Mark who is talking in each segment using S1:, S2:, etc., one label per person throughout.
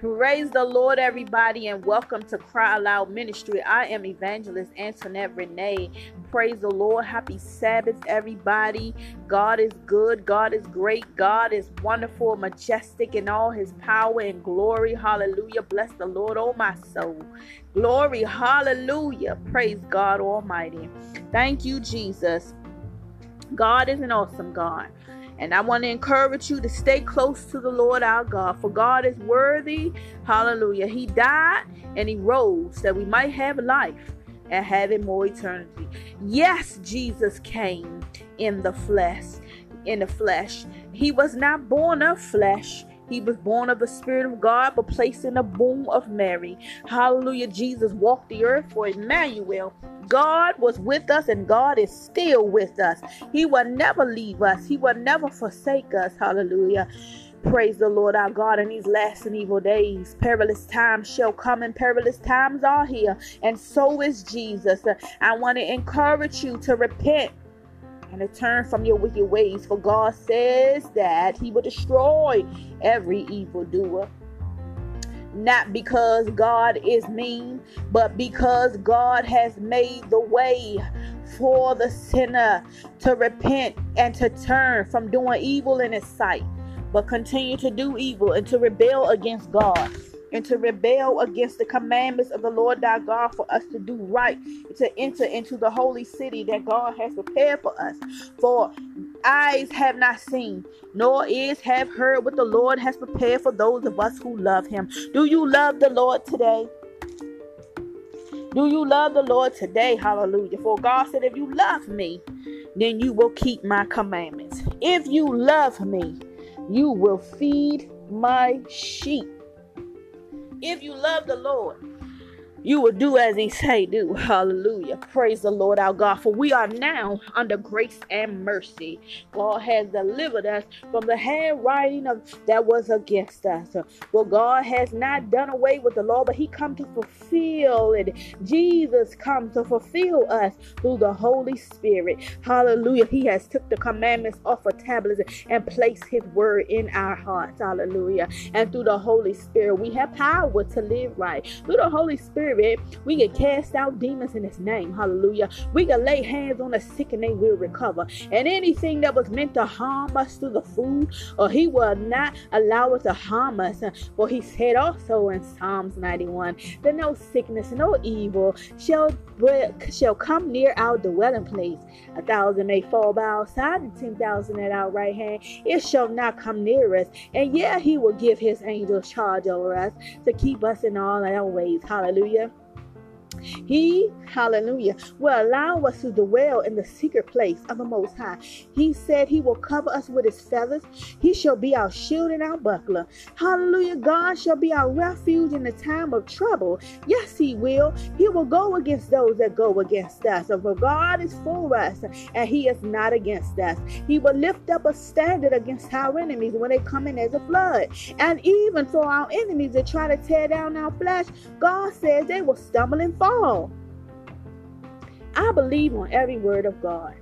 S1: Praise the Lord, everybody, and welcome to Cry Aloud Ministry. I am Evangelist Antoinette Renee. Praise the Lord. Happy Sabbath, everybody. God is good. God is great. God is wonderful, majestic in all his power and glory. Hallelujah. Bless the Lord, oh my soul. Glory. Hallelujah. Praise God Almighty. Thank you, Jesus. God is an awesome God. And I want to encourage you to stay close to the Lord our God, for God is worthy. Hallelujah. He died and he rose that we might have life and have it more eternity. Yes, Jesus came in the flesh. In the flesh. He was not born of flesh. He was born of the Spirit of God, but placed in the womb of Mary. Hallelujah. Jesus walked the earth for Emmanuel. God was with us and God is still with us. He will never leave us, He will never forsake us. Hallelujah. Praise the Lord our God in these last and evil days. Perilous times shall come, and perilous times are here, and so is Jesus. I want to encourage you to repent and to turn from your wicked ways, for God says that He will destroy every evildoer not because God is mean, but because God has made the way for the sinner to repent and to turn from doing evil in his sight, but continue to do evil and to rebel against God and to rebel against the commandments of the Lord thy God for us to do right, to enter into the holy city that God has prepared for us. For eyes have not seen, nor ears have heard what the Lord has prepared for those of us who love him. Do you love the Lord today? Do you love the Lord today? Hallelujah. For God said, If you love me, then you will keep my commandments. If you love me, you will feed my sheep. If you love the Lord, you will do as he say do. Hallelujah. Praise the Lord our God. For we are now under grace and mercy. God has delivered us from the handwriting of that was against us. For God has not done away with the law, but he come to fulfill it. Jesus come to fulfill us through the Holy Spirit. Hallelujah. He has took the commandments off of tablets and placed his word in our hearts. Hallelujah. And through the Holy Spirit, we have power to live right. Through the Holy Spirit, Spirit, we can cast out demons in His name. Hallelujah. We can lay hands on the sick and they will recover. And anything that was meant to harm us through the food, or He will not allow it to harm us. For He said also in Psalms 91 that no sickness, no evil shall shall come near our dwelling place. A thousand may fall by our side and ten thousand at our right hand. It shall not come near us. And yeah, He will give His angels charge over us to keep us in all our ways. Hallelujah. He, hallelujah, will allow us to dwell in the secret place of the Most High. He said He will cover us with His feathers. He shall be our shield and our buckler. Hallelujah. God shall be our refuge in the time of trouble. Yes, He will. He will go against those that go against us. For God is for us and He is not against us. He will lift up a standard against our enemies when they come in as a flood. And even for our enemies that try to tear down our flesh, God says they will stumble and fall all. I believe on every word of God.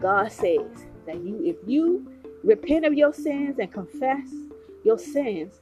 S1: God says that you, if you repent of your sins and confess your sins,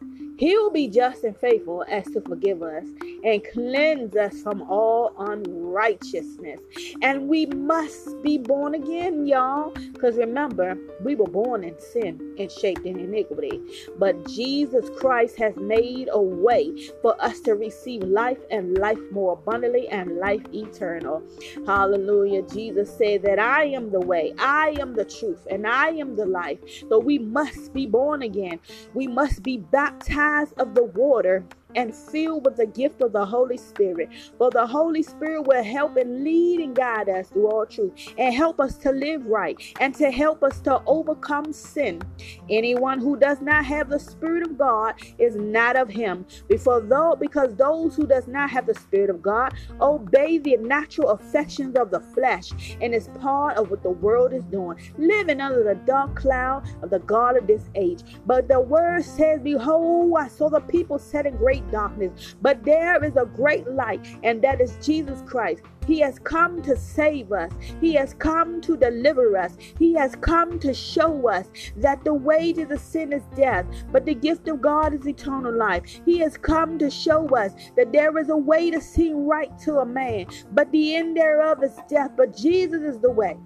S1: he will be just and faithful as to forgive us and cleanse us from all unrighteousness. And we must be born again, y'all. Because remember, we were born in sin and shaped in iniquity. But Jesus Christ has made a way for us to receive life and life more abundantly and life eternal. Hallelujah. Jesus said that I am the way, I am the truth, and I am the life. So we must be born again. We must be baptized of the water and filled with the gift of the Holy Spirit. For the Holy Spirit will help and lead and guide us through all truth and help us to live right and to help us to overcome sin. Anyone who does not have the Spirit of God is not of him. Before though because those who does not have the Spirit of God obey the natural affections of the flesh and is part of what the world is doing, living under the dark cloud of the God of this age. But the word says, Behold, I saw the people set in great complete darkness. But there is a great light, and that is Jesus Christ. He has come to save us. He has come to deliver us. He has come to show us that the wages of sin is death, but the gift of God is eternal life. He has come to show us that there is a way to seem right to a man, but the end thereof is death. But Jesus is the way.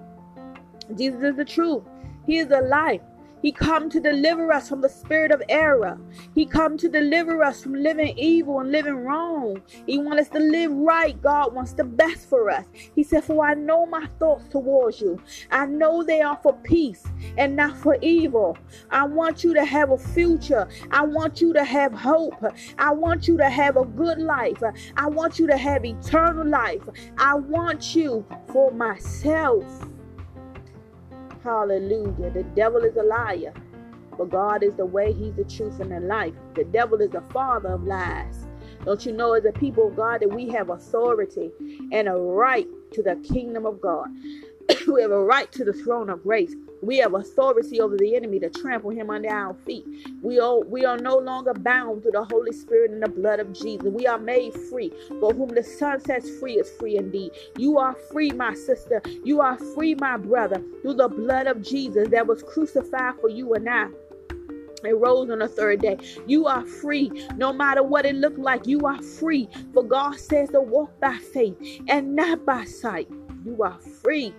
S1: Jesus is the truth. He is the life. He come to deliver us from the spirit of error. He come to deliver us from living evil and living wrong. He wants us to live right. God wants the best for us. He said, For I know my thoughts towards you. I know they are for peace and not for evil. I want you to have a future. I want you to have hope. I want you to have a good life. I want you to have eternal life. I want you for myself. Hallelujah. The devil is a liar, but God is the way, He's the truth, and the life. The devil is the father of lies. Don't you know, as a people of God, that we have authority and a right to the kingdom of God? we have a right to the throne of grace. We have authority over the enemy to trample him under our feet. We are, we are no longer bound to the Holy Spirit and the blood of Jesus. We are made free. For whom the Son sets free is free indeed. You are free, my sister. You are free, my brother, through the blood of Jesus that was crucified for you and I it rose on the third day. You are free, no matter what it looked like. You are free, for God says to walk by faith and not by sight. You are free.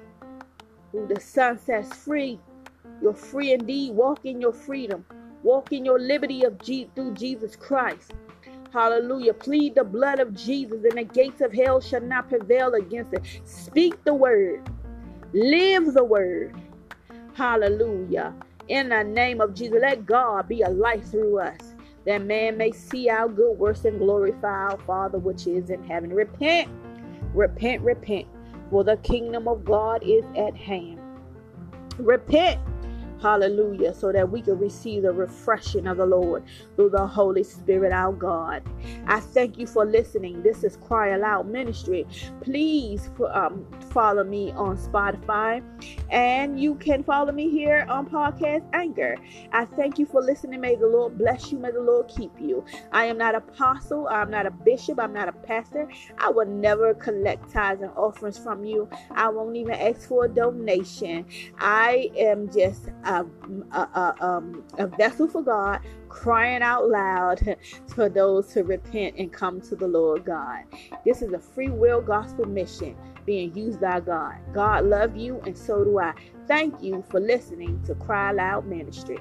S1: The Son sets free, you're free indeed. Walk in your freedom. Walk in your liberty of G- through Jesus Christ. Hallelujah. Plead the blood of Jesus, and the gates of hell shall not prevail against it. Speak the word. Live the word. Hallelujah. In the name of Jesus, let God be a light through us, that man may see our good works and glorify our Father which is in heaven. Repent, repent, repent for the kingdom of God is at hand. Repent Hallelujah. So that we can receive the refreshing of the Lord through the Holy Spirit, our God. I thank you for listening. This is Cry Aloud Ministry. Please um, follow me on Spotify and you can follow me here on Podcast Anchor. I thank you for listening. May the Lord bless you. May the Lord keep you. I am not an apostle. I'm not a bishop. I'm not a pastor. I will never collect tithes and offerings from you. I won't even ask for a donation. I am just a, a, a, um, a vessel for God, crying out loud for those to repent and come to the Lord God. This is a free will gospel mission being used by God. God love you, and so do I. Thank you for listening to Cry Loud Ministry.